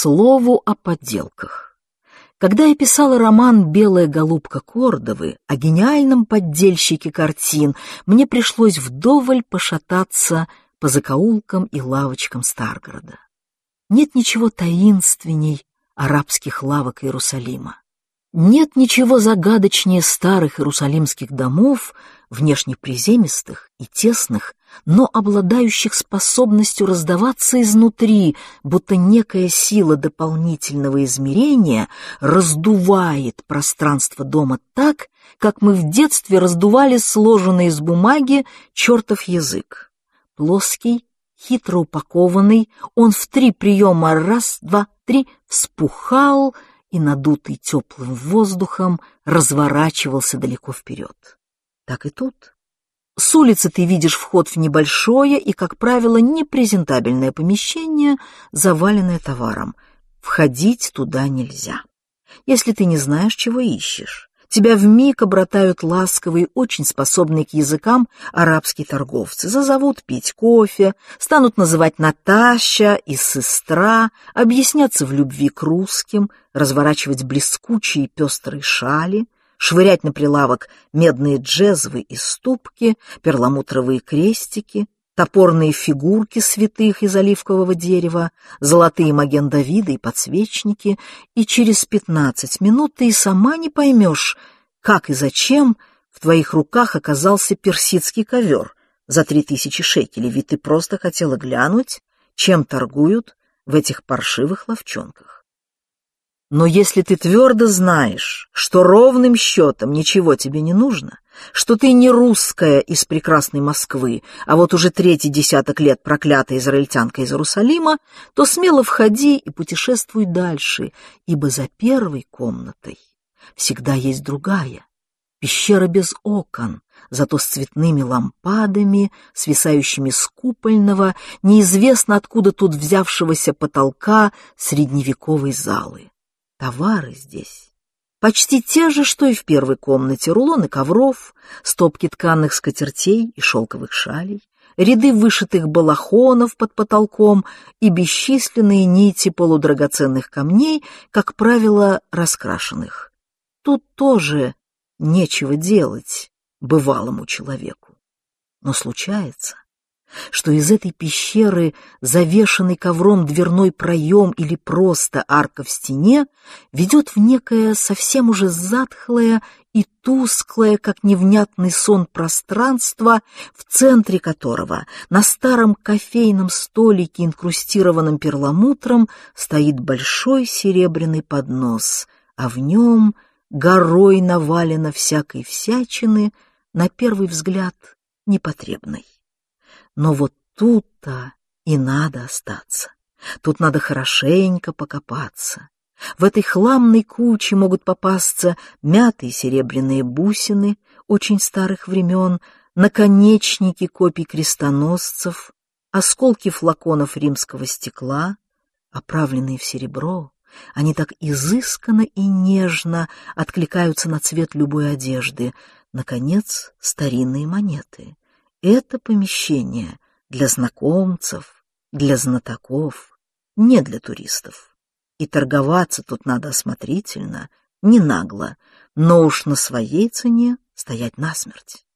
слову о подделках. Когда я писала роман «Белая голубка Кордовы» о гениальном поддельщике картин, мне пришлось вдоволь пошататься по закоулкам и лавочкам Старгорода. Нет ничего таинственней арабских лавок Иерусалима. Нет ничего загадочнее старых иерусалимских домов, внешне приземистых и тесных, но обладающих способностью раздаваться изнутри, будто некая сила дополнительного измерения раздувает пространство дома так, как мы в детстве раздували сложенный из бумаги чертов язык. Плоский, хитро упакованный, он в три приема раз, два, три вспухал — и, надутый теплым воздухом, разворачивался далеко вперед. Так и тут. С улицы ты видишь вход в небольшое и, как правило, непрезентабельное помещение, заваленное товаром. Входить туда нельзя, если ты не знаешь, чего ищешь. Тебя вмиг обратают ласковые, очень способные к языкам арабские торговцы. Зазовут пить кофе, станут называть Наташа и сестра, объясняться в любви к русским, разворачивать блескучие пестрые шали, швырять на прилавок медные джезвы и ступки, перламутровые крестики, топорные фигурки святых из оливкового дерева, золотые маген Давида и подсвечники, и через пятнадцать минут ты и сама не поймешь, как и зачем в твоих руках оказался персидский ковер за три тысячи шекелей, ведь ты просто хотела глянуть, чем торгуют в этих паршивых ловчонках. Но если ты твердо знаешь, что ровным счетом ничего тебе не нужно, что ты не русская из прекрасной Москвы, а вот уже третий десяток лет проклятая израильтянка из Иерусалима, то смело входи и путешествуй дальше, ибо за первой комнатой всегда есть другая, пещера без окон, зато с цветными лампадами, свисающими с купольного, неизвестно откуда тут взявшегося потолка средневековой залы. Товары здесь почти те же, что и в первой комнате. Рулоны ковров, стопки тканых скатертей и шелковых шалей, ряды вышитых балахонов под потолком и бесчисленные нити полудрагоценных камней, как правило, раскрашенных. Тут тоже нечего делать бывалому человеку. Но случается, что из этой пещеры, завешенный ковром дверной проем или просто арка в стене, ведет в некое совсем уже затхлое и тусклое, как невнятный сон пространство, в центре которого на старом кофейном столике, инкрустированном перламутром, стоит большой серебряный поднос, а в нем горой навалено всякой всячины, на первый взгляд непотребной. Но вот тут-то и надо остаться. Тут надо хорошенько покопаться. В этой хламной куче могут попасться мятые серебряные бусины очень старых времен, наконечники копий крестоносцев, осколки флаконов римского стекла, оправленные в серебро. Они так изысканно и нежно откликаются на цвет любой одежды. Наконец, старинные монеты. Это помещение для знакомцев, для знатоков, не для туристов. И торговаться тут надо осмотрительно, не нагло, но уж на своей цене стоять насмерть.